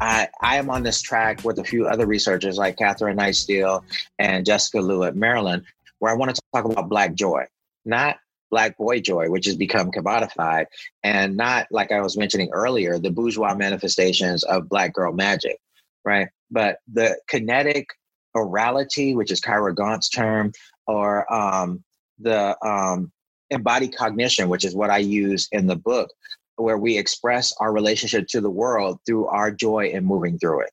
I, I am on this track with a few other researchers like Catherine Knight Steele and Jessica Lu at Maryland, where I want to talk about Black joy, not Black boy joy, which has become commodified, and not like I was mentioning earlier, the bourgeois manifestations of Black girl magic, right? But the kinetic orality, which is Kyra Gaunt's term, or um, the um, embodied cognition, which is what I use in the book, where we express our relationship to the world through our joy in moving through it.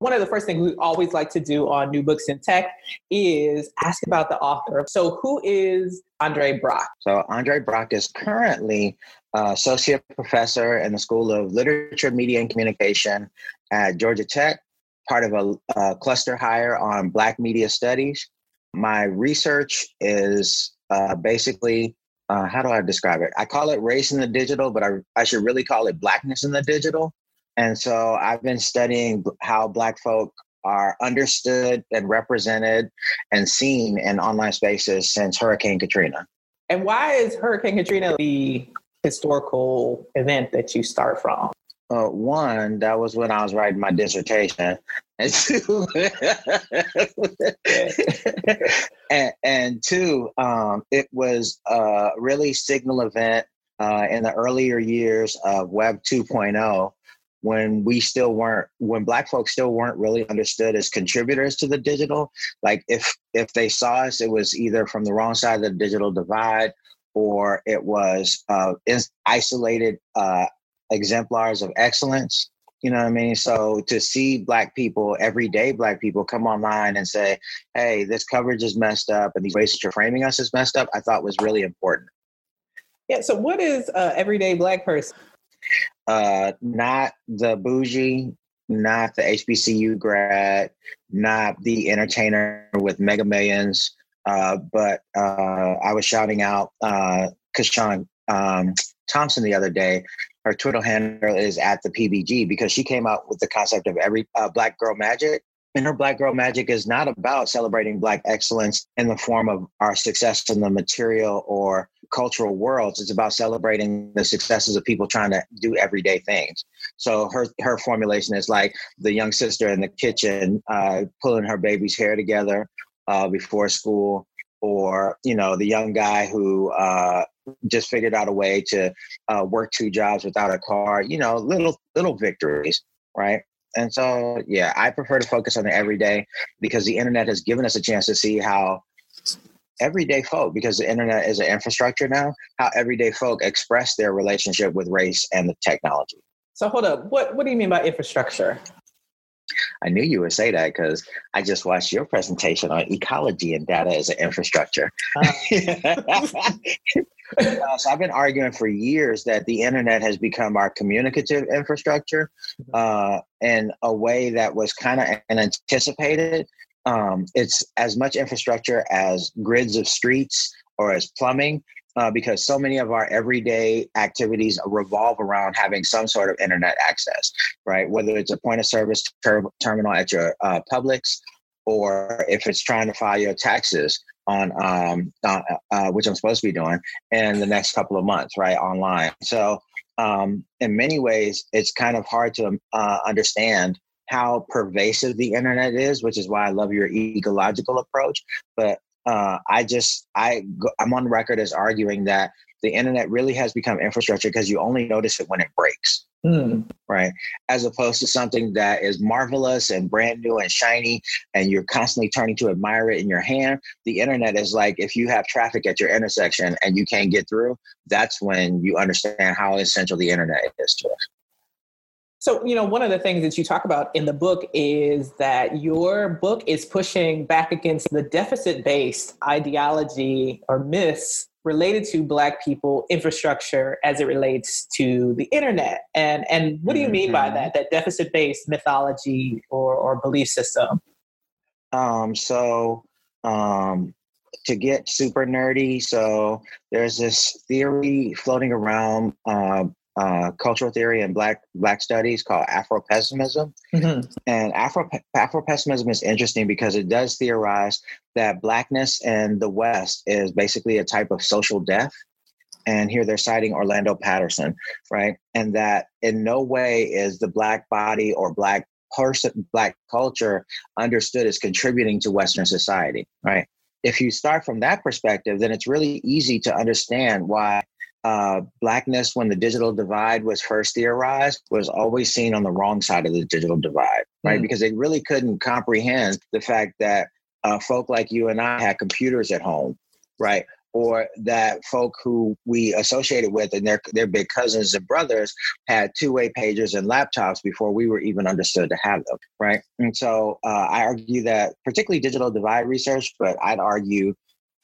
One of the first things we always like to do on New Books in Tech is ask about the author. So, who is Andre Brock? So, Andre Brock is currently associate professor in the School of Literature, Media, and Communication at Georgia Tech, part of a, a cluster hire on Black Media Studies. My research is uh, basically uh, how do I describe it? I call it race in the digital, but I, I should really call it blackness in the digital. And so I've been studying how Black folk are understood and represented and seen in online spaces since Hurricane Katrina. And why is Hurricane Katrina the historical event that you start from? Uh, one, that was when I was writing my dissertation, and two, and, and, two, um, it was a really signal event uh, in the earlier years of Web 2.0 when we still weren't when black folks still weren't really understood as contributors to the digital like if if they saw us it was either from the wrong side of the digital divide or it was uh, isolated uh, exemplars of excellence. You know what I mean? So to see black people, everyday black people come online and say, hey, this coverage is messed up and these ways that you're framing us is messed up, I thought was really important. Yeah. So what is uh, everyday black person? Uh, not the bougie, not the HBCU grad, not the entertainer with mega millions. Uh, but uh, I was shouting out uh, CaShawn um, Thompson the other day her Twitter handle is at the PBG because she came out with the concept of every uh, Black Girl Magic. And her Black Girl Magic is not about celebrating Black excellence in the form of our success in the material or cultural worlds. It's about celebrating the successes of people trying to do everyday things. So her her formulation is like the young sister in the kitchen uh, pulling her baby's hair together uh, before school, or you know the young guy who uh, just figured out a way to uh, work two jobs without a car. You know, little little victories, right? And so, yeah, I prefer to focus on the everyday because the internet has given us a chance to see how everyday folk, because the internet is an infrastructure now, how everyday folk express their relationship with race and the technology. So hold up, what what do you mean by infrastructure? I knew you would say that because I just watched your presentation on ecology and data as an infrastructure. Uh. uh, so I've been arguing for years that the internet has become our communicative infrastructure mm-hmm. uh, in a way that was kind of anticipated. Um, it's as much infrastructure as grids of streets or as plumbing uh, because so many of our everyday activities revolve around having some sort of internet access, right? Whether it's a point of service ter- terminal at your uh, Publix, or if it's trying to file your taxes on um, uh, uh, which I'm supposed to be doing in the next couple of months, right, online. So, um, in many ways, it's kind of hard to uh, understand how pervasive the internet is, which is why I love your ecological approach. But uh, I just I I'm on record as arguing that the internet really has become infrastructure because you only notice it when it breaks. Mm. Right. As opposed to something that is marvelous and brand new and shiny, and you're constantly turning to admire it in your hand. The internet is like if you have traffic at your intersection and you can't get through, that's when you understand how essential the internet is to us. So, you know, one of the things that you talk about in the book is that your book is pushing back against the deficit based ideology or myths related to Black people infrastructure as it relates to the internet. And and what do you mean by mm-hmm. that? That deficit based mythology or, or belief system? Um, so um, to get super nerdy, so there's this theory floating around uh, uh, cultural theory and black black studies called Afro-pessimism. Mm-hmm. And Afro Afro-pessimism is interesting because it does theorize that blackness in the West is basically a type of social death. And here they're citing Orlando Patterson, right? And that in no way is the black body or black person, black culture understood as contributing to Western society, right? If you start from that perspective, then it's really easy to understand why uh, blackness when the digital divide was first theorized was always seen on the wrong side of the digital divide right? Mm-hmm. because they really couldn't comprehend the fact that uh, folk like you and i had computers at home right? Or that folk who we associated with and their, their big cousins and brothers had two-way pagers and laptops before we were even understood to have them right? And so uh, i argue that particularly digital divide research but i'd argue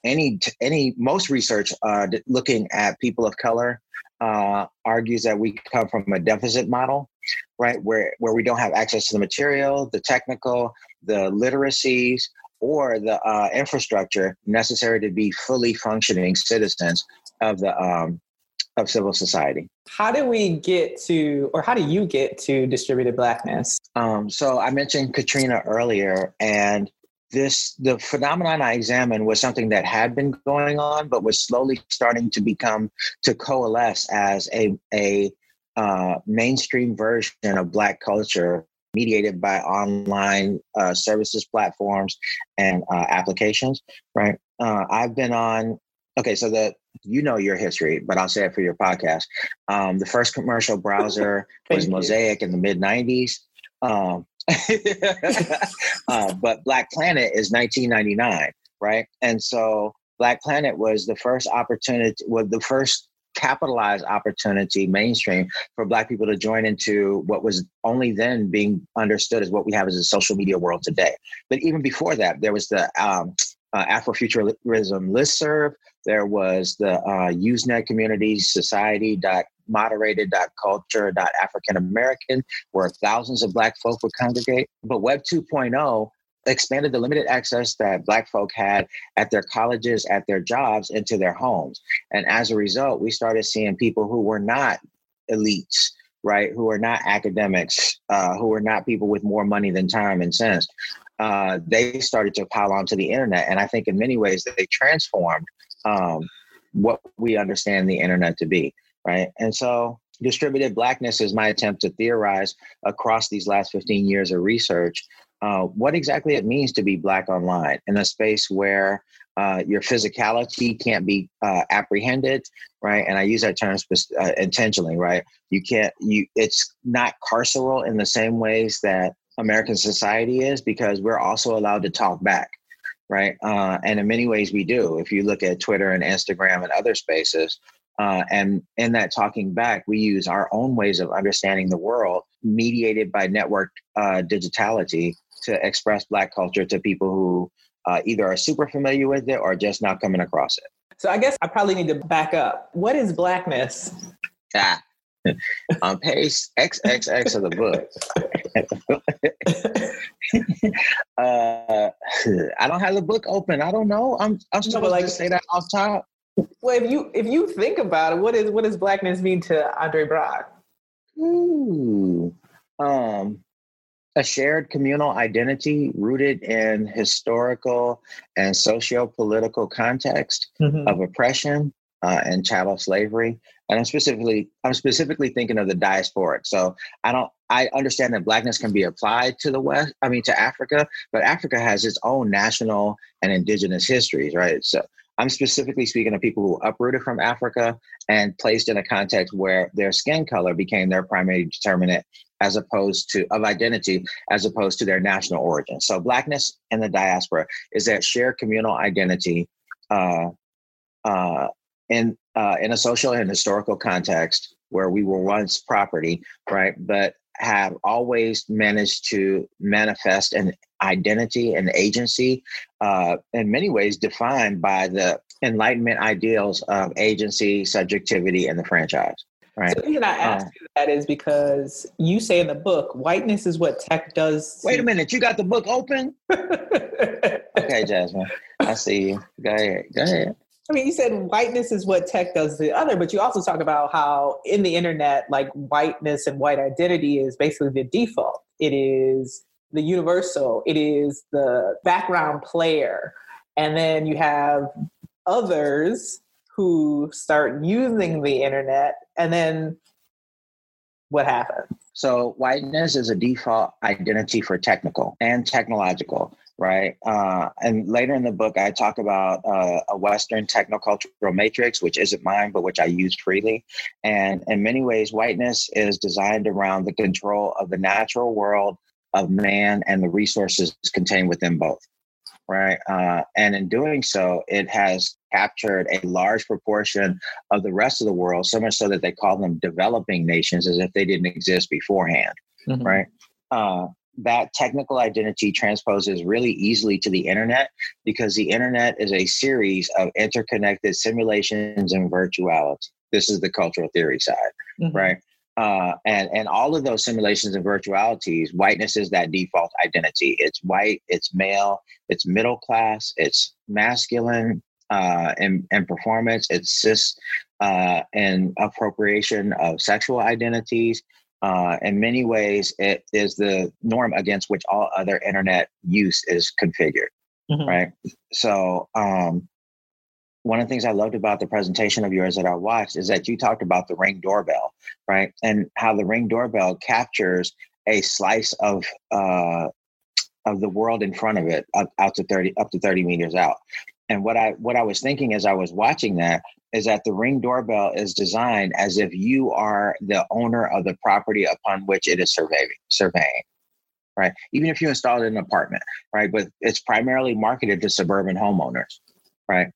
any any most research uh, looking at people of color uh, argues that we come from a deficit model, right? Where where we don't have access to the material, the technical, the literacies, or the uh, infrastructure necessary to be fully functioning citizens of the um, of civil society. How do we get to, or how do you get to distributed blackness? Um, so I mentioned Katrina earlier, and this the phenomenon I examined was something that had been going on, but was slowly starting to become to coalesce as a a uh, mainstream version of Black culture, mediated by online uh, services platforms and uh, applications. Right. Uh, I've been on. Okay, so the you know your history, but I'll say it for your podcast. Um, the first commercial browser was Mosaic in the mid '90s. Um, uh, but Black Planet is 1999, right? And so Black Planet was the first opportunity, was the first capitalized opportunity mainstream for black people to join into what was only then being understood as what we have as a social media world today but even before that there was the um, uh, afrofuturism listserv there was the uh, usenet community society moderated.culture.african American, where thousands of Black folk would congregate. But Web 2.0 expanded the limited access that Black folk had at their colleges, at their jobs, into their homes. And as a result, we started seeing people who were not elites, right, who are not academics, uh, who are not people with more money than time and sense. Uh, they started to pile onto the internet. And I think in many ways they transformed um, what we understand the internet to be right? And so distributed blackness is my attempt to theorize across these last 15 years of research uh, what exactly it means to be black online in a space where uh, your physicality can't be uh, apprehended, right? And I use that term uh, intentionally, right? You can't, you, it's not carceral in the same ways that American society is because we're also allowed to talk back, right? Uh, and in many ways we do. If you look at Twitter and Instagram and other spaces, uh, and in that talking back, we use our own ways of understanding the world, mediated by networked uh, digitality, to express Black culture to people who uh, either are super familiar with it or just not coming across it. So I guess I probably need to back up. What is blackness? Ah, on page XXX of the book. uh, I don't have the book open. I don't know. I'm I'm supposed no, like, to say that off top. Well, if you if you think about it, what is what does blackness mean to Andre Brock? Ooh, um, a shared communal identity rooted in historical and socio-political context mm-hmm. of oppression uh, and chattel slavery. And I'm specifically I'm specifically thinking of the diasporic. So I don't I understand that blackness can be applied to the West, I mean to Africa, but Africa has its own national and indigenous histories, right? So I'm specifically speaking of people who uprooted from Africa and placed in a context where their skin color became their primary determinant as opposed to of identity as opposed to their national origin. So blackness in the diaspora is that shared communal identity uh, uh, in uh, in a social and historical context where we were once property, right? But have always managed to manifest an identity and agency, uh, in many ways defined by the Enlightenment ideals of agency, subjectivity, and the franchise. Right. So the reason I ask uh, you that is because you say in the book, whiteness is what tech does. Wait a minute, you got the book open? okay, Jasmine. I see you. Go ahead. Go ahead. I mean, you said whiteness is what tech does to the other, but you also talk about how in the internet, like whiteness and white identity is basically the default. It is the universal, it is the background player. And then you have others who start using the internet, and then what happens? So, whiteness is a default identity for technical and technological right? Uh, and later in the book, I talk about uh, a Western technocultural matrix, which isn't mine, but which I use freely. And in many ways, whiteness is designed around the control of the natural world of man and the resources contained within both, right? Uh, and in doing so, it has captured a large proportion of the rest of the world, so much so that they call them developing nations as if they didn't exist beforehand, mm-hmm. right? That technical identity transposes really easily to the internet because the internet is a series of interconnected simulations and virtuality. This is the cultural theory side, mm-hmm. right? Uh, and and all of those simulations and virtualities, whiteness is that default identity. It's white, it's male, it's middle class, it's masculine, uh, and, and performance, it's cis uh, and appropriation of sexual identities, uh, in many ways, it is the norm against which all other internet use is configured. Mm-hmm. Right. So, um, one of the things I loved about the presentation of yours that I watched is that you talked about the ring doorbell, right? And how the ring doorbell captures a slice of uh, of the world in front of it, up, out to thirty, up to thirty meters out. And what I what I was thinking as I was watching that is that the ring doorbell is designed as if you are the owner of the property upon which it is surveying surveying right? Even if you install it in an apartment right? But it's primarily marketed to suburban homeowners right?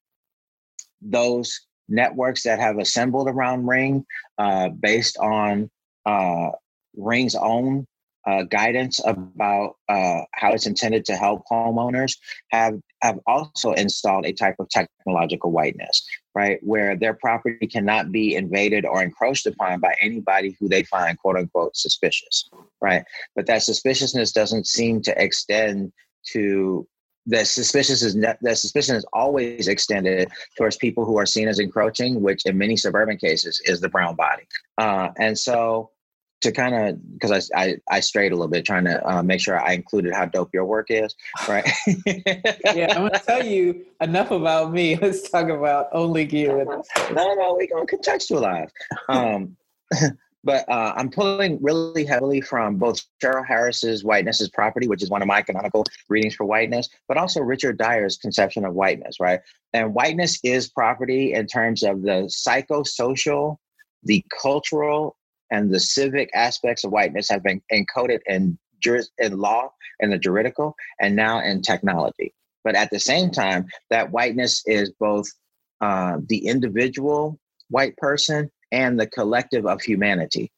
Those networks that have assembled around ring uh, based on uh, ring's own uh, guidance about uh, how it's intended to help homeowners have have also installed a type of technological whiteness, right, where their property cannot be invaded or encroached upon by anybody who they find quote unquote suspicious, right? But that suspiciousness doesn't seem to extend to the suspicious is ne- the suspicion is always extended towards people who are seen as encroaching, which in many suburban cases is the brown body, uh, and so to kind of because I, I, I strayed a little bit trying to uh, make sure I included how dope your work is, right? yeah, I'm gonna tell you enough about me. Let's talk about only gear. No, no, we're gonna contextualize. Um, but uh, I'm pulling really heavily from both Cheryl Harris's Whiteness is Property, which is one of my canonical readings for whiteness, but also Richard Dyer's conception of whiteness, right? And whiteness is property in terms of the psychosocial, the cultural, and the civic aspects of whiteness have been encoded in juris, in law in the juridical and now in technology. But at the same time that whiteness is both uh, the individual white person and the collective of humanity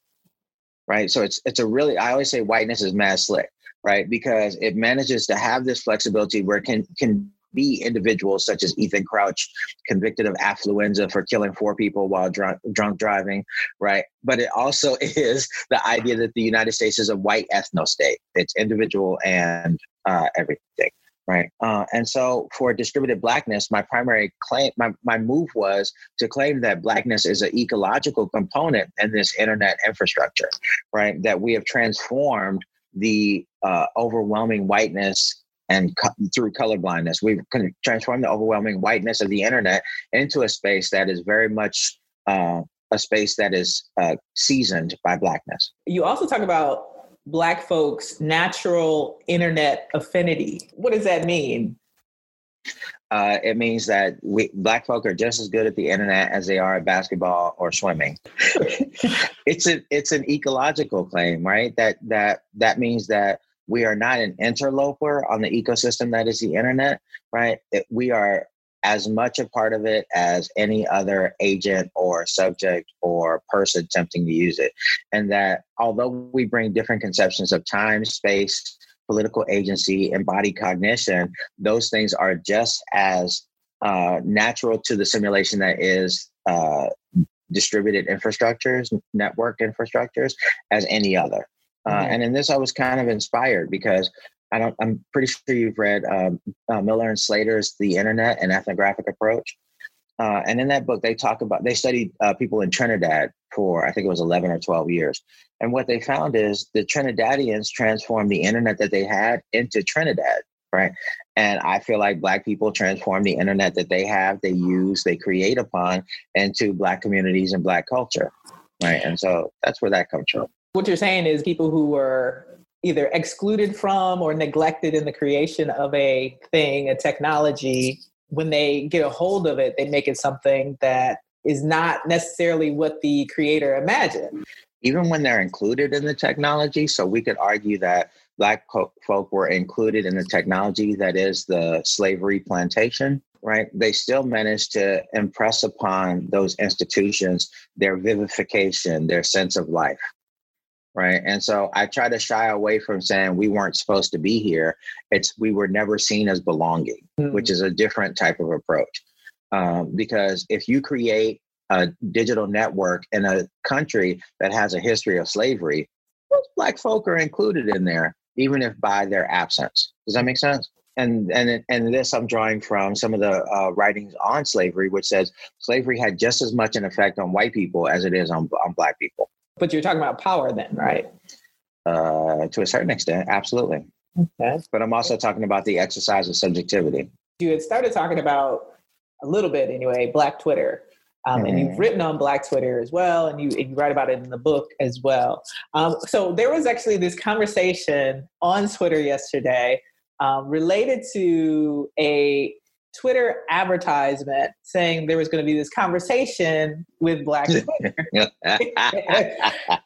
right? So it's it's a really i always say whiteness is mad slick right? Because it manages to have this flexibility where it can can be individuals such as Ethan Couch, convicted of affluenza for killing four people while drunk, drunk driving, right? But it also is the idea that the United States is a white ethno state. It's individual and uh, everything right uh, and so for distributed blackness my primary claim my, my move was to claim that blackness is an ecological component in this internet infrastructure right that we have transformed the uh, overwhelming whiteness and co- through colorblindness. We've transformed the overwhelming whiteness of the internet into a space that is very much uh, a space that is uh, seasoned by blackness. You also talk about black folks' natural internet affinity. What does that mean? Uh, it means that we black folk are just as good at the internet as they are at basketball or swimming. it's a it's an ecological claim, right? That that that means that we are not an interloper on the ecosystem that is the internet, right? It, we are as much a part of it as any other agent or subject or person attempting to use it. And that although we bring different conceptions of time, space, political agency, embodied cognition, those things are just as uh, natural to the simulation that is uh, distributed infrastructures, network infrastructures, as any other. Uh, mm-hmm. And in this, I was kind of inspired because I don't. I'm pretty sure you've read um, uh, Miller and Slater's "The Internet: An Ethnographic Approach." Uh, and in that book, they talk about they studied uh, people in Trinidad for I think it was 11 or 12 years, and what they found is the Trinidadians transformed the internet that they had into Trinidad, right? And I feel like Black people transform the internet that they have, they use, they create upon into Black communities and Black culture, right? And so that's where that comes from. What you're saying is people who were either excluded from or neglected in the creation of a thing, a technology, when they get a hold of it, they make it something that is not necessarily what the creator imagined. Even when they're included in the technology, so we could argue that black folk were included in the technology that is the slavery plantation right they still managed to impress upon those institutions their vivification their sense of life right? And so i try to shy away from saying we weren't supposed to be here. It's we were never seen as belonging mm-hmm. which is a different type of approach. Um, because if you create a digital network in a country that has a history of slavery most black folk are included in there even if by their absence. Does that make sense? And and and this I'm drawing from some of the uh, writings on slavery, which says slavery had just as much an effect on white people as it is on on black people. But you're talking about power then, right? Uh, to a certain extent, absolutely. Okay. But I'm also talking about the exercise of subjectivity. You had started talking about a little bit anyway, Black Twitter. Um, mm-hmm. And you've mm-hmm. written on Black Twitter as well, and you, and you write about it in the book as well. Um, so there was actually this conversation on Twitter yesterday um, related to a Twitter advertisement saying there was going to be this conversation with Black Twitter.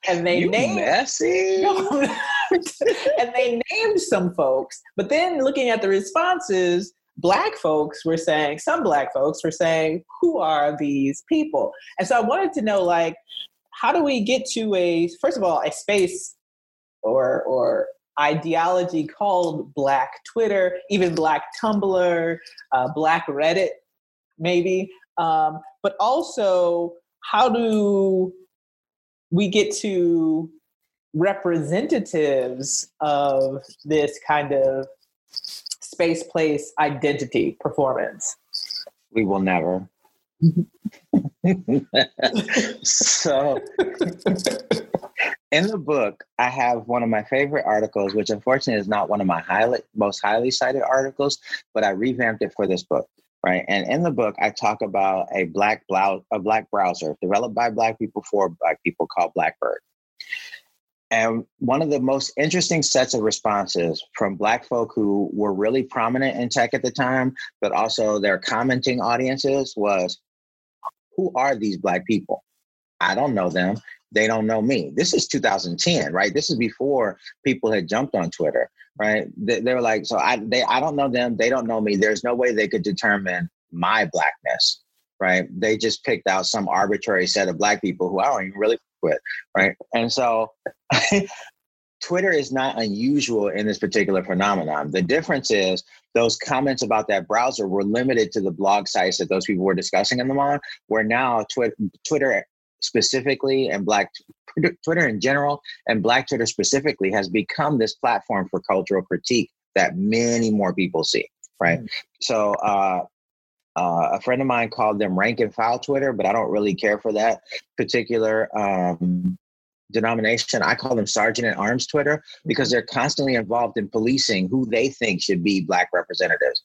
and they you named messy. and they named some folks, but then looking at the responses, black folks were saying, some black folks were saying, who are these people? And so I wanted to know like how do we get to a first of all a space or or ideology called Black Twitter, even Black Tumblr, uh, Black Reddit, maybe. Um, but also, how do we get to representatives of this kind of space place identity performance? We will never. so in the book, I have one of my favorite articles, which unfortunately is not one of my most highly cited articles, but I revamped it for this book, right? And in the book, I talk about a black blouse, a black browser developed by black people for black people called Blackbird. And one of the most interesting sets of responses from Black folk who were really prominent in tech at the time, but also their commenting audiences was Who are these Black people? I don't know them they don't know me. This is 2010, right? This is before people had jumped on Twitter, right? They, they were like, so I they I don't know them, they don't know me. There's no way they could determine my blackness, right? They just picked out some arbitrary set of black people who I don't even really with, right? And so Twitter is not unusual in this particular phenomenon. The difference is those comments about that browser were limited to the blog sites that those people were discussing in them on, where now Twi- Twitter specifically and black twitter in general and black twitter specifically has become this platform for cultural critique that many more people see right mm-hmm. so uh, uh, a friend of mine called them rank and file twitter but i don't really care for that particular um, denomination i call them sergeant at arms twitter because they're constantly involved in policing who they think should be black representatives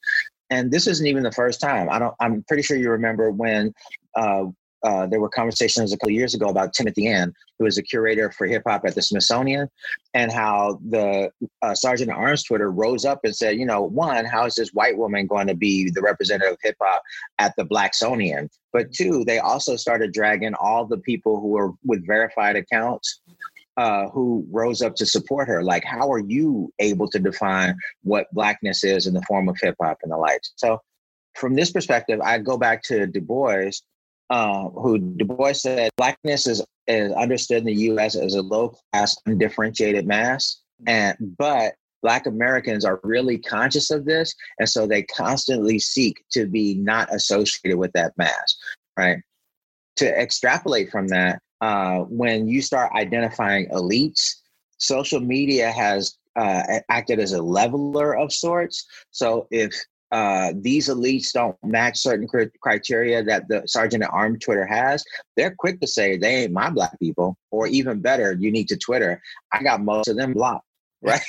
and this isn't even the first time. I don't. I'm pretty sure you remember when uh, uh, there were conversations a couple years ago about Timothy Anne, who was a curator for hip hop at the Smithsonian, and how the uh, Sergeant at Arms Twitter rose up and said, you know, one, how is this white woman going to be the representative of hip hop at the Blacksonian? But two, they also started dragging all the people who were with verified accounts uh, who rose up to support her. Like, how are you able to define what blackness is in the form of hip hop and the like? So, from this perspective, I go back to Du Bois, uh, who Du Bois said blackness is, is understood in the U.S. as a low class, undifferentiated mass, and but Black Americans are really conscious of this. And so they constantly seek to be not associated with that mass, right? To extrapolate from that, uh, when you start identifying elites, social media has uh, acted as a leveler of sorts. So if uh, these elites don't match certain criteria that the sergeant at arms Twitter has, they're quick to say they ain't my black people, or even better, you need to Twitter. I got most of them blocked, right?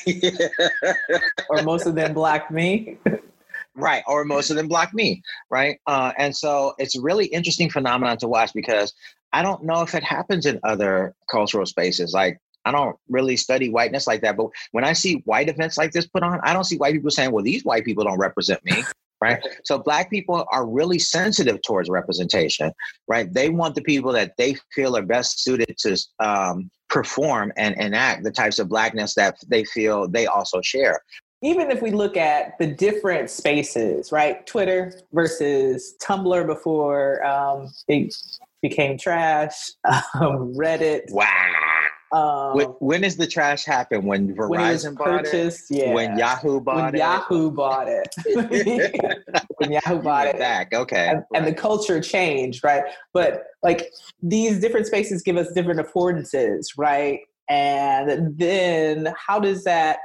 or most of them blocked me. right, or most of them block me, right? Uh, and so it's a really interesting phenomenon to watch because I don't know if it happens in other cultural spaces. Like I don't really study whiteness like that. But when I see white events like this put on, I don't see white people saying, well, these white people don't represent me. Right. So black people are really sensitive towards representation, right? They want the people that they feel are best suited to um, perform and enact the types of blackness that they feel they also share. Even if we look at the different spaces, right? Twitter versus Tumblr before um, it became trash, um, Reddit. Wow um, when, when does the trash happen? When Verizon when bought it? Yeah. When Yahoo bought when it? Yahoo bought it. when Yahoo bought it. Back. Okay. And, right. and, the culture changed, right? But like these different spaces give us different affordances, right? And then how does that,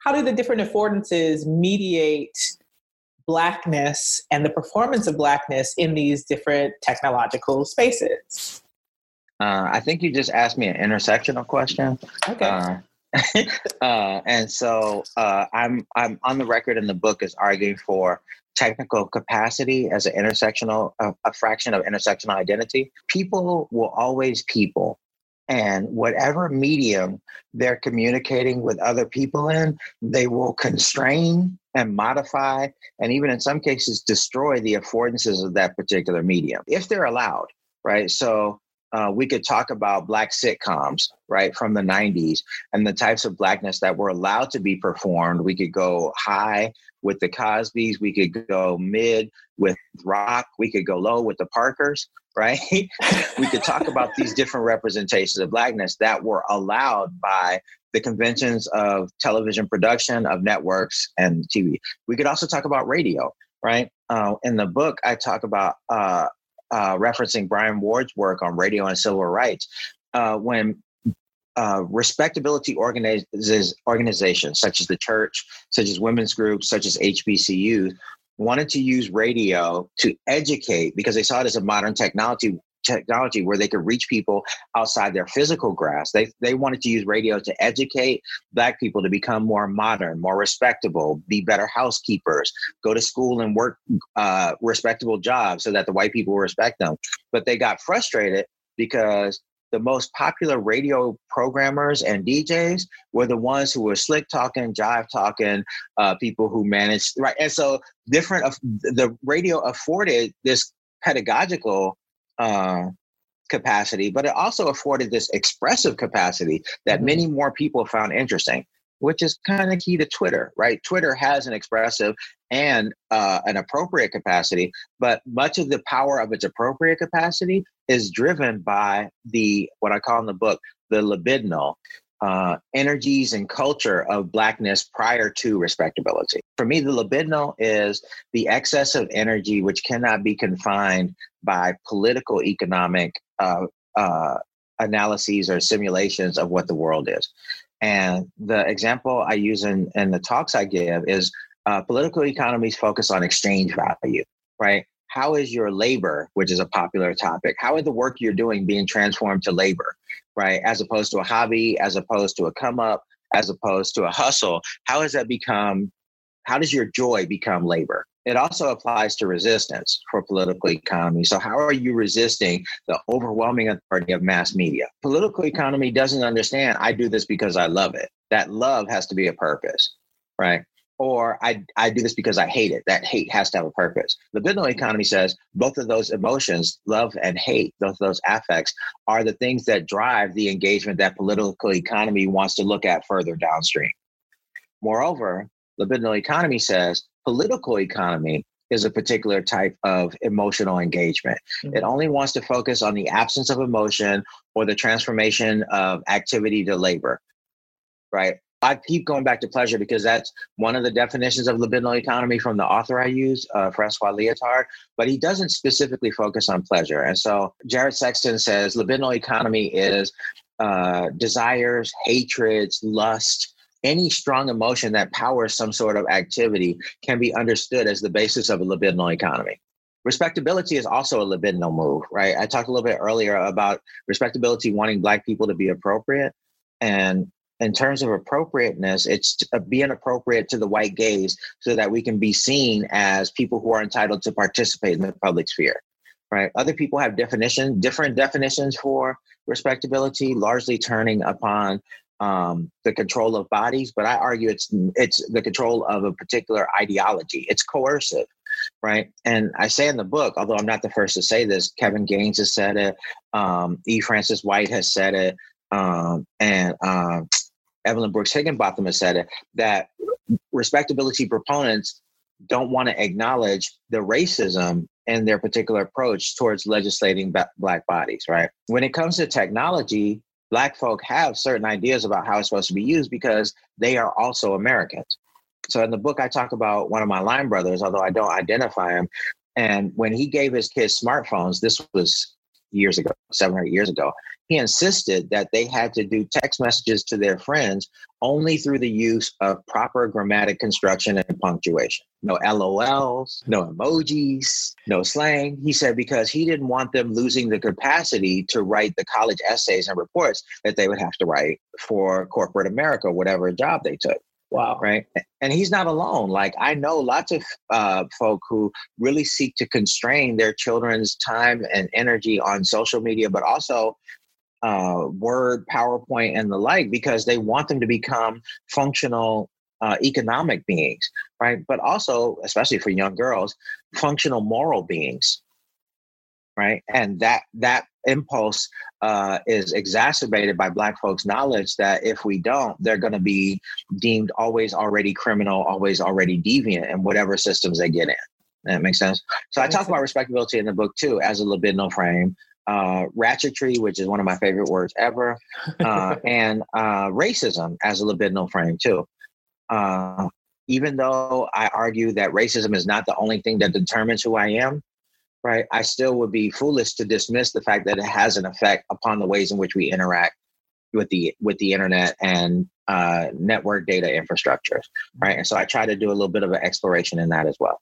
how do the different affordances mediate blackness and the performance of blackness in these different technological spaces? Uh, I think you just asked me an intersectional question. Okay. Uh, uh, and so uh, I'm I'm on the record in the book is arguing for technical capacity as an intersectional a fraction of intersectional identity. People will always people, and whatever medium they're communicating with other people in, they will constrain and modify, and even in some cases destroy the affordances of that particular medium if they're allowed. Right. So uh, we could talk about black sitcoms, right, from the 90s and the types of blackness that were allowed to be performed. We could go high with the Cosbys, we could go mid with rock, we could go low with the Parkers, right? we could talk about these different representations of blackness that were allowed by the conventions of television production, of networks, and TV. We could also talk about radio, right? Uh, in the book, I talk about uh, uh, referencing Brian Ward's work on radio and civil rights, uh, when uh, respectability organizes, organizations such as the church, such as women's groups, such as HBCUs, wanted to use radio to educate because they saw it as a modern technology technology where they could reach people outside their physical grasp. They they wanted to use radio to educate black people to become more modern, more respectable, be better housekeepers, go to school and work uh, respectable jobs so that the white people respect them. But they got frustrated because the most popular radio programmers and DJs were the ones who were slick talking, jive talking, uh, people who managed right. And so different of the radio afforded this pedagogical uh, capacity, but it also afforded this expressive capacity that mm-hmm. many more people found interesting, which is kind of key to Twitter, right? Twitter has an expressive and uh, an appropriate capacity, but much of the power of its appropriate capacity is driven by the what I call in the book the libidinal, uh, energies and culture of blackness prior to respectability. For me, the libidinal is the excess of energy which cannot be confined by political economic uh, uh, analyses or simulations of what the world is. And the example I use in, in the talks I give is uh, political economies focus on exchange value, right? How is your labor, which is a popular topic, how is the work you're doing being transformed to labor? right? As opposed to a hobby, as opposed to a come up, as opposed to a hustle. How has that become? How does your joy become labor? It also applies to resistance for political economy. So, how are you resisting the overwhelming authority of mass media? Political economy doesn't understand I do this because I love it. That love has to be a purpose, right? or I, I do this because I hate it. That hate has to have a purpose. Libidinal economy says both of those emotions, love and hate, both those affects, are the things that drive the engagement that political economy wants to look at further downstream. Moreover, libidinal economy says political economy is a particular type of emotional engagement. Mm-hmm. It only wants to focus on the absence of emotion or the transformation of activity to labor, right? I keep going back to pleasure because that's one of the definitions of libidinal economy from the author I use, uh, Francois Lyotard, but he doesn't specifically focus on pleasure. And so Jared Sexton says libidinal economy is uh, desires, hatreds, lust, any strong emotion that powers some sort of activity can be understood as the basis of a libidinal economy. Respectability is also a libidinal move, right? I talked a little bit earlier about respectability wanting Black people to be appropriate. And in terms of appropriateness, it's uh, being appropriate to the white gaze so that we can be seen as people who are entitled to participate in the public sphere, right? Other people have definitions, different definitions for respectability, largely turning upon um, the control of bodies, but I argue it's it's the control of a particular ideology. It's coercive, right? And I say in the book, although I'm not the first to say this, Kevin Gaines has said it, um, E. Frances White has said it, um, and um, Evelyn Brooks Higginbotham has said it, that respectability proponents don't want to acknowledge the racism in their particular approach towards legislating black bodies, right? When it comes to technology, black folk have certain ideas about how it's supposed to be used because they are also Americans. So in the book, I talk about one of my line brothers, although I don't identify him. And when he gave his kids smartphones, this was years ago, seven or eight years ago, he insisted that they had to do text messages to their friends only through the use of proper grammatic construction and punctuation. No LOLs, no emojis, no slang. He said because he didn't want them losing the capacity to write the college essays and reports that they would have to write for corporate America, whatever job they took. Wow. Right. And he's not alone. Like I know lots of uh, folk who really seek to constrain their children's time and energy on social media, but also uh, Word, PowerPoint, and the like because they want them to become functional uh, economic beings, right? But also, especially for young girls, functional moral beings, right? And that that impulse uh, is exacerbated by Black folks' knowledge that if we don't, they're going to be deemed always already criminal, always already deviant in whatever systems they get in. That makes sense. So I talk about respectability in the book too as a libidinal frame uh, ratchetry, which is one of my favorite words ever, uh, and uh, racism as a libidinal frame too. Uh, even though I argue that racism is not the only thing that determines who I am, right? I still would be foolish to dismiss the fact that it has an effect upon the ways in which we interact with the with the internet and uh, network data infrastructures, right? And so I try to do a little bit of an exploration in that as well.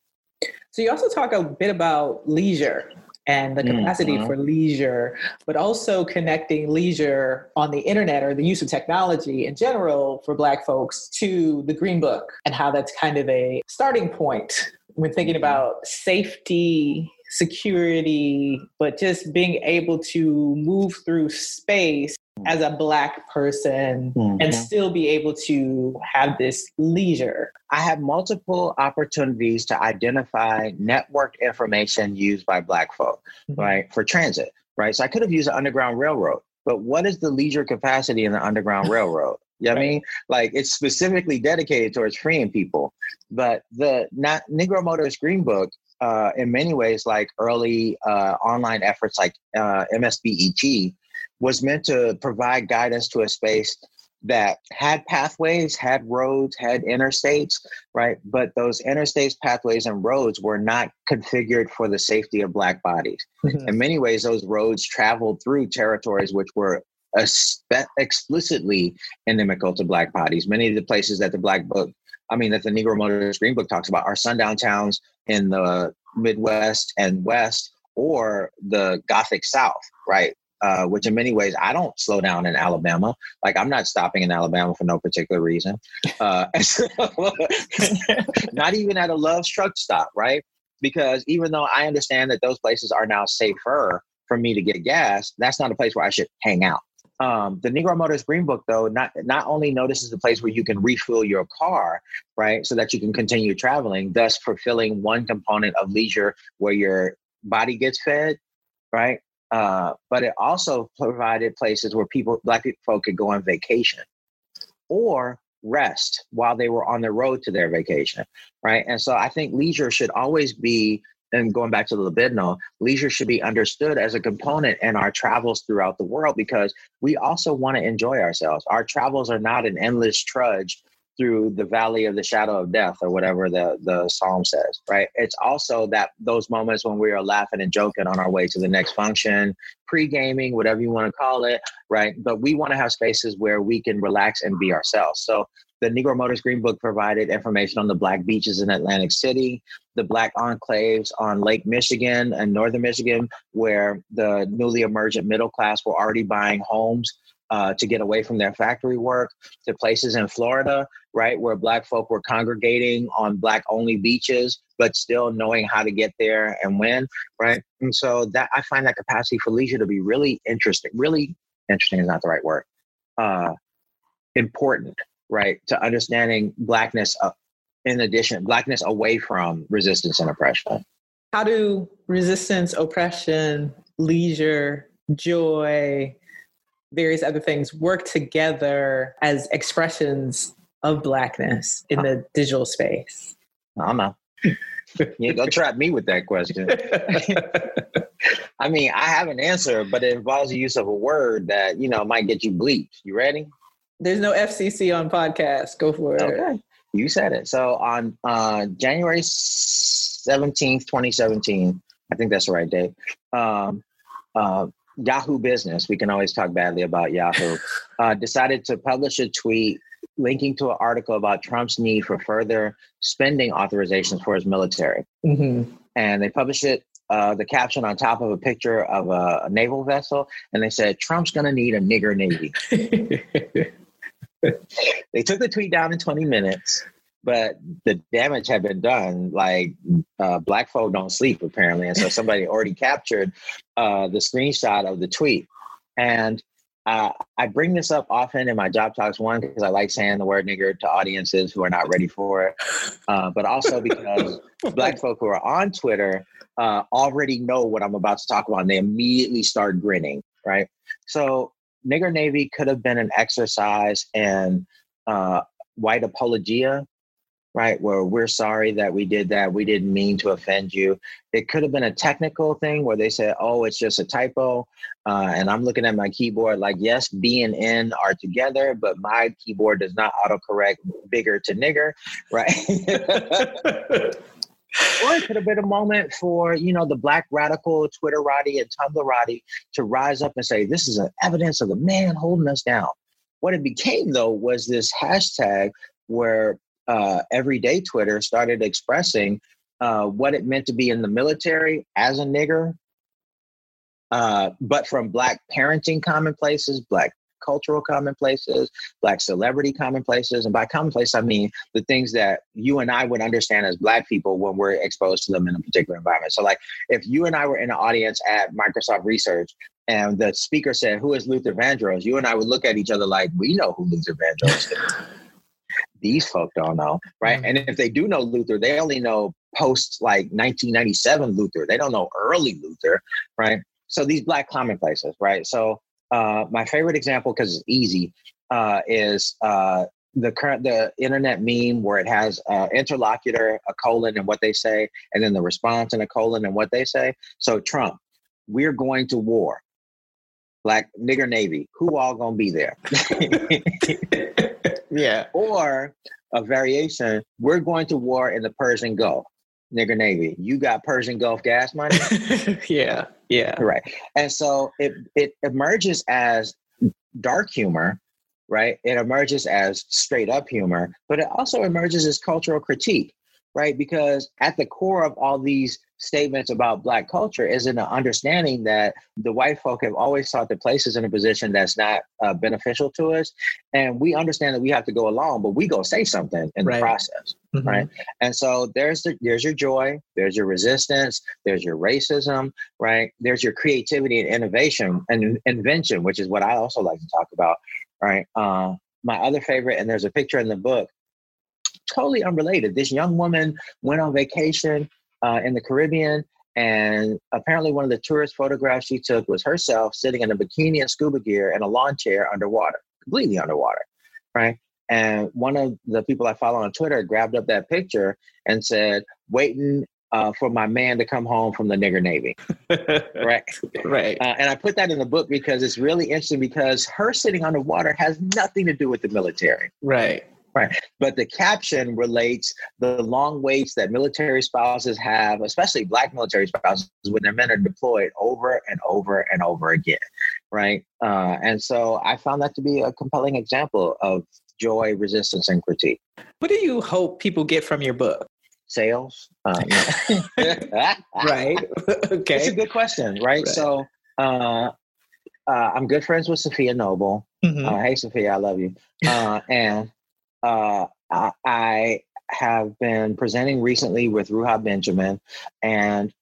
So you also talk a bit about leisure and the capacity mm-hmm. for leisure, but also connecting leisure on the internet or the use of technology in general for Black folks to the Green Book and how that's kind of a starting point when thinking mm-hmm. about safety, security, but just being able to move through space as a black person mm-hmm. and still be able to have this leisure? I have multiple opportunities to identify network information used by black folk, mm-hmm. right, for transit, right? So I could have used an underground railroad, but what is the leisure capacity in the underground railroad? You know what I mean? Like it's specifically dedicated towards freeing people. But the not Negro Motorist Green Book, uh, in many ways, like early uh, online efforts like uh, MSBEG, was meant to provide guidance to a space that had pathways, had roads, had interstates, right? But those interstates, pathways, and roads were not configured for the safety of Black bodies. Mm-hmm. In many ways, those roads traveled through territories which were explicitly inimical to Black bodies. Many of the places that the Black Book, I mean, that the Negro Motorist Green Book talks about are sundown towns in the Midwest and West or the Gothic South, right? uh, which in many ways I don't slow down in Alabama. Like I'm not stopping in Alabama for no particular reason. Uh, not even at a Love's truck stop, right? Because even though I understand that those places are now safer for me to get gas, that's not a place where I should hang out. Um, the Negro Motorist Green Book, though, not not only notices the place where you can refuel your car, right, so that you can continue traveling, thus fulfilling one component of leisure where your body gets fed, right? Uh, but it also provided places where people, black folk, could go on vacation or rest while they were on the road to their vacation, right? And so I think leisure should always be and going back to the libidinal, leisure should be understood as a component in our travels throughout the world because we also want to enjoy ourselves. Our travels are not an endless trudge through the valley of the shadow of death or whatever the, the psalm says, right? It's also that those moments when we are laughing and joking on our way to the next function, pre-gaming, whatever you want to call it, right? But we want to have spaces where we can relax and be ourselves. So the Negro Motorist Green Book provided information on the black beaches in Atlantic City, the black enclaves on Lake Michigan and northern Michigan, where the newly emergent middle class were already buying homes uh, to get away from their factory work, to places in Florida, right, where black folk were congregating on black only beaches, but still knowing how to get there and when, right? And so that I find that capacity for leisure to be really interesting. Really interesting is not the right word. Uh, important right, to understanding blackness uh, in addition, blackness away from resistance and oppression. How do resistance, oppression, leisure, joy, various other things work together as expressions of blackness in the digital space? I don't know. you go trap me with that question. I mean, I have an answer, but it involves the use of a word that you know might get you bleeped. You ready? There's no FCC on podcast. Go for it. Okay. You said it. So on uh, January 17th, 2017, I think that's the right date. Um, uh, Yahoo Business, we can always talk badly about Yahoo, uh, decided to publish a tweet linking to an article about Trump's need for further spending authorizations for his military. Mm-hmm. And they published it, uh, the caption on top of a picture of a, a naval vessel, and they said, Trump's going to need a nigger navy. they took the tweet down in 20 minutes, but the damage had been done. Like uh, black folk don't sleep apparently, and so somebody already captured uh, the screenshot of the tweet. And uh, I bring this up often in my job talks. One because I like saying the word nigger to audiences who are not ready for it, uh, but also because black folk who are on Twitter uh, already know what I'm about to talk about, and they immediately start grinning. Right. So Nigger Navy could have been an exercise in uh, white apologia, right? Where we're sorry that we did that. We didn't mean to offend you. It could have been a technical thing where they said, oh, it's just a typo. Uh, and I'm looking at my keyboard like, yes, B and N are together, but my keyboard does not autocorrect bigger to nigger, right? or it could have been a moment for you know the black radical twitterati and tumblrati to rise up and say this is an evidence of the man holding us down what it became though was this hashtag where uh, everyday twitter started expressing uh, what it meant to be in the military as a nigger uh, but from black parenting commonplaces black cultural commonplaces, black celebrity commonplaces. And by commonplace, I mean the things that you and I would understand as black people when we're exposed to them in a particular environment. So, like if you and I were in an audience at Microsoft Research and the speaker said, Who is Luther Vandross? You and I would look at each other like, We know who Luther Vandross is. These folk don't know, right? Mm-hmm. And if they do know Luther, they only know post like 1997 Luther. They don't know early Luther, right? So these black commonplaces, right? So uh, my favorite example because it's easy uh, is uh, the current the internet meme where it has uh, interlocutor a colon and what they say and then the response and a colon and what they say so trump we're going to war black nigger navy who all gonna be there yeah or a variation we're going to war in the persian gulf nigger navy you got persian gulf gas money yeah yeah. Right. And so it it emerges as dark humor, right? It emerges as straight up humor, but it also emerges as cultural critique, right? Because at the core of all these statements about black culture is an understanding that the white folk have always sought to place us in a position that's not uh, beneficial to us. And we understand that we have to go along but we go say something in right. the process mm-hmm. right? And so there's the there's your joy there's your resistance there's your racism right? There's your creativity and innovation and invention which is what i also like to talk about right? Uh, my other favorite and there's a picture in the book totally unrelated. This young woman went on vacation uh, in the Caribbean. And apparently, one of the tourist photographs she took was herself sitting in a bikini and scuba gear in a lawn chair underwater, completely underwater, right? And one of the people I follow on Twitter grabbed up that picture and said, waiting uh, for my man to come home from the nigger navy. right. Right. Uh, and I put that in the book because it's really interesting because her sitting underwater has nothing to do with the military. Right. Right. But the caption relates the long waits that military spouses have, especially black military spouses, when their men are deployed over and over and over again. Right. Uh, and so I found that to be a compelling example of joy, resistance, and critique. What do you hope people get from your book? Sales. Um, right. okay. It's a good question. Right. Right. So uh, uh, I'm good friends with Safiya Noble. Mhm. Uh, hey, Safiya, I love you. Uh, and uh, I, have been presenting recently with Ruha Benjamin, and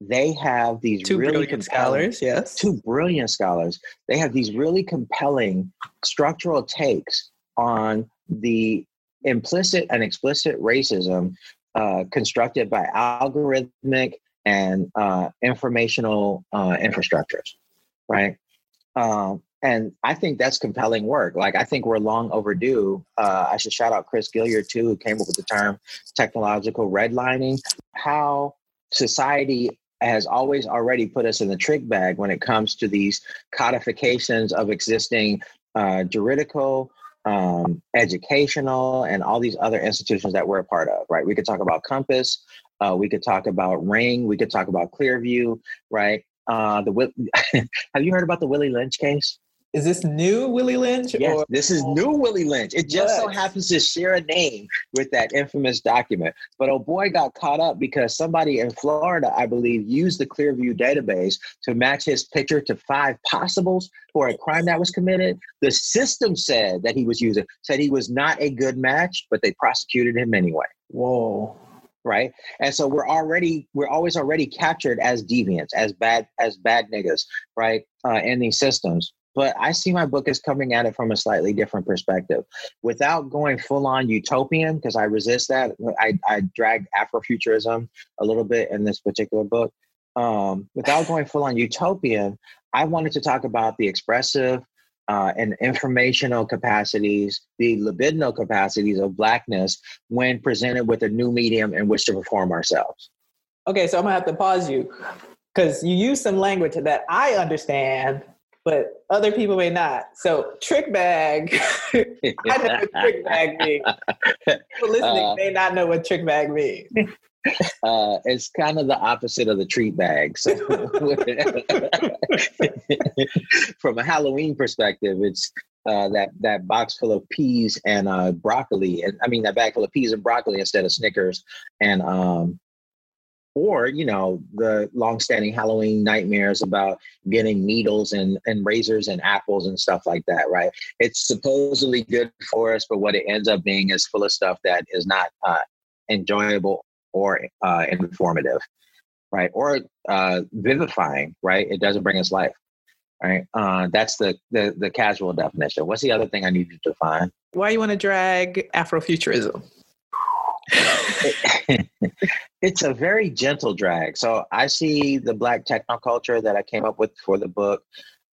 they have these Two really brilliant scholars. Yes. Two brilliant scholars. They have these really compelling structural takes on the implicit and explicit racism uh, constructed by algorithmic and uh, informational uh, infrastructures, right? Um, and I think that's compelling work. Like I think we're long overdue. Uh, I should shout out Chris Gilliard too, who came up with the term technological redlining. How society has always already put us in the trick bag when it comes to these codifications of existing uh, juridical, um, educational, and all these other institutions that we're a part of. Right? We could talk about COMPAS. Uh, we could talk about Ring. We could talk about Clearview. Right? Uh, the have you heard about the Willie Lynch case? Is this new Willie Lynch? Yes, or- this is new Willie Lynch. It just so happens to share a name with that infamous document. But oh boy got caught up because somebody in Florida, I believe, used the Clearview database to match his picture to five possibles for a crime that was committed. The system said that he was using, said he was not a good match, but they prosecuted him anyway. Whoa. Right. And so we're already, we're always already captured as deviants, as bad, as bad niggas, right? Uh, in these systems but I see my book as coming at it from a slightly different perspective, without going full on utopian because I resist that. I, I drag Afrofuturism a little bit in this particular book. Um, without going full on utopian, I wanted to talk about the expressive uh, and informational capacities, the libidinal capacities of blackness when presented with a new medium in which to perform ourselves. Okay, so I'm gonna have to pause you because you use some language that I understand, but other people may not. So trick bag. I know what trick bag means. People listening Uh, may not know what trick bag means. uh, it's kind of the opposite of the treat bag. So, from a Halloween perspective, it's uh, that that box full of peas and uh, broccoli, and I mean that bag full of peas and broccoli instead of Snickers, and um, or you know the longstanding Halloween nightmares about getting needles and and razors and apples and stuff like that. Right? It's supposedly good for us, but what it ends up being is full of stuff that is not uh, enjoyable or uh, informative, right? Or uh, vivifying, right? It doesn't bring us life, right? Uh, that's the, the the casual definition. What's the other thing I need you to define? Why you want to drag Afrofuturism? it's a very gentle drag. So I see the black technoculture that I came up with for the book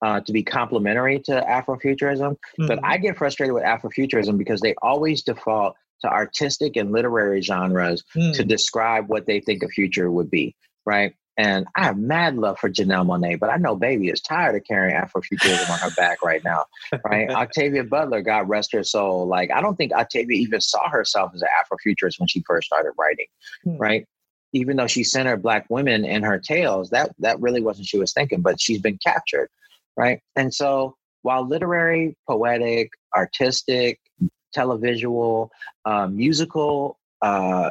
uh, to be complementary to Afrofuturism. But Mhm. I get frustrated with Afrofuturism because they always default to artistic and literary genres Mm. to describe what they think a future would be, right? And I have mad love for Janelle Monáe, but I know baby is tired of carrying Afrofuturism on her back right now, right? Octavia Butler, God rest her soul. Like, I don't think Octavia even saw herself as an Afrofuturist when she first started writing, Hmm. right? Even though she centered Black women in her tales, that that really wasn't she was thinking, but she's been captured, right? And so, while literary, poetic, artistic, televisual, uh, musical, uh,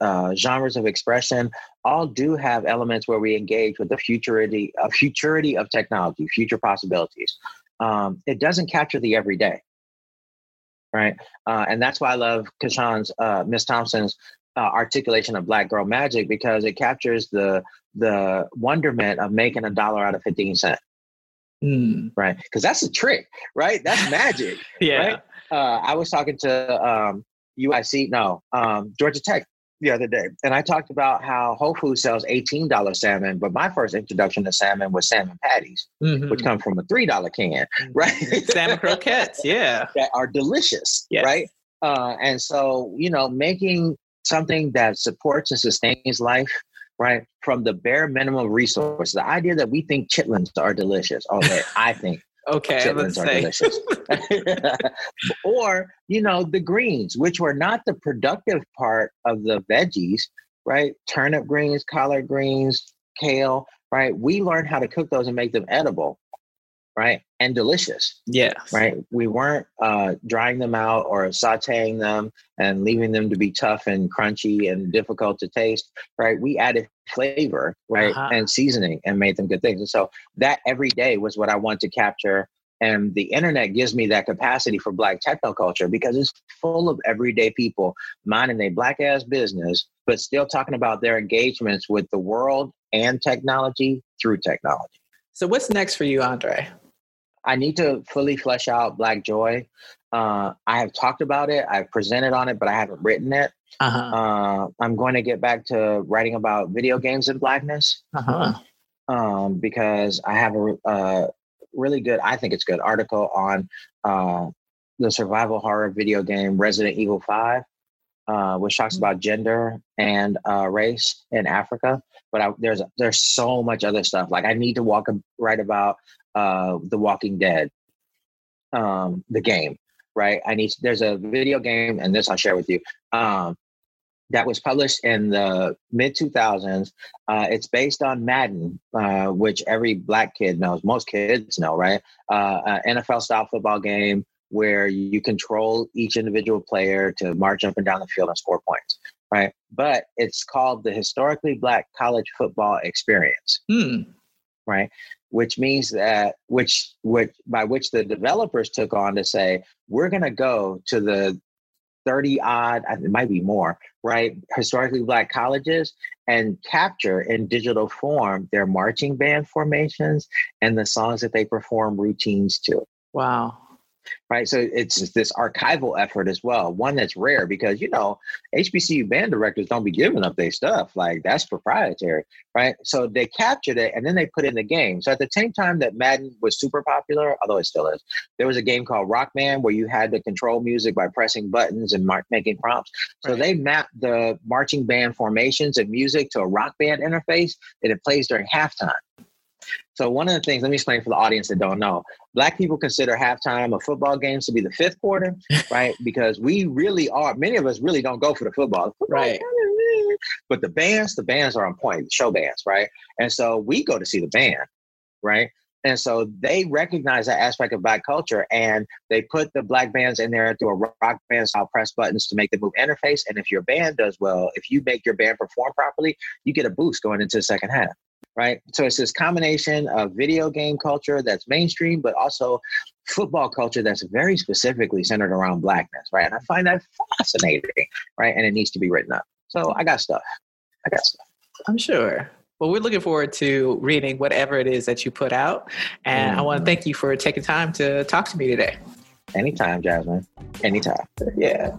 uh, genres of expression all do have elements where we engage with the futurity, a futurity of technology, future possibilities. Um, it doesn't capture the everyday, right? Uh, and that's why I love CaShawn's, uh, Miss Thompson's uh, articulation of Black Girl Magic because it captures the the wonderment of making a dollar out of fifteen cents, Mm. right? Because that's a trick, right? That's magic. Yeah. Right? uh, I was talking to um, UIC, no, um, Georgia Tech the other day, and I talked about how Whole Foods sells eighteen dollar salmon, but my first introduction to salmon was salmon patties, Mhm. which come from a three dollar can, right? Salmon croquettes. Yeah. that are delicious, Yes. right? Uh, and so, you know, making something that supports and sustains life right? From the bare minimum resources. The idea that we think chitlins are delicious. okay, I think okay, chitlins are say. delicious. or, you know, the greens, which were not the productive part of the veggies, right? Turnip greens, collard greens, kale, right? We learned how to cook those and make them edible right? And delicious. Yeah. Right. We weren't uh, drying them out or sauteing them and leaving them to be tough and crunchy and difficult to taste. Right. We added flavor, right, uh-huh. and seasoning and made them good things. And so that every day was what I want to capture. And the internet gives me that capacity for black techno culture because it's full of everyday people minding a black ass business, but still talking about their engagements with the world and technology through technology. So what's next for you, Andre? I need to fully flesh out Black Joy. Uh, I have talked about it, I've presented on it, but I haven't written it. Uh-huh. Uh, I'm going to get back to writing about video games and blackness uh-huh. um, because I have a, a, really good, I think it's good article on uh, the survival horror video game Resident Evil 5. Uh, which talks mm. about gender and uh, race in Africa. But I, there's there's so much other stuff. Like I need to walk write about uh, The Walking Dead, um, the game, right? I need there's a video game, and this I'll share with you. Um, that was published in the mid 2000s. Uh, it's based on Madden, uh, which every black kid knows, most kids know, right? Uh, NFL style football game where you control each individual player to march up and down the field and score points, right? But it's called the historically black college football experience, hmm. Right? which means that which which by which the developers took on to say we're going to go to the 30 odd it might be more right historically black colleges and capture in digital form their marching band formations and the songs that they perform routines to wow right? So it's this archival effort as well, one that's rare because you know HBCU band directors don't be giving up their stuff like that's proprietary, right? So they captured it and then they put it in the game. So at the same time that Madden was super popular, although it still is, there was a game called Rock Band where you had to control music by pressing buttons and mar- making prompts. So right. they mapped the marching band formations and music to a rock band interface that it plays during halftime. So one of the things, let me explain for the audience that don't know. Black people consider halftime of football games to be the fifth quarter, right? because we really are. Many of us really don't go for the football, right? But the bands, the bands are on point, the show bands, right? And so we go to see the band, right? And so they recognize that aspect of black culture and they put the black bands in there through a rock band style press buttons to make the move interface. And if your band does well, if you make your band perform properly, you get a boost going into the second half right? So it's this combination of video game culture that's mainstream, but also football culture that's very specifically centered around blackness, right? And I find that fascinating, right? And it needs to be written up. So I got stuff. I got stuff. I'm sure. Well, we're looking forward to reading whatever it is that you put out. And mm-hmm. I want to thank you for taking time to talk to me today. Anytime, Jasmine. Anytime. Yeah.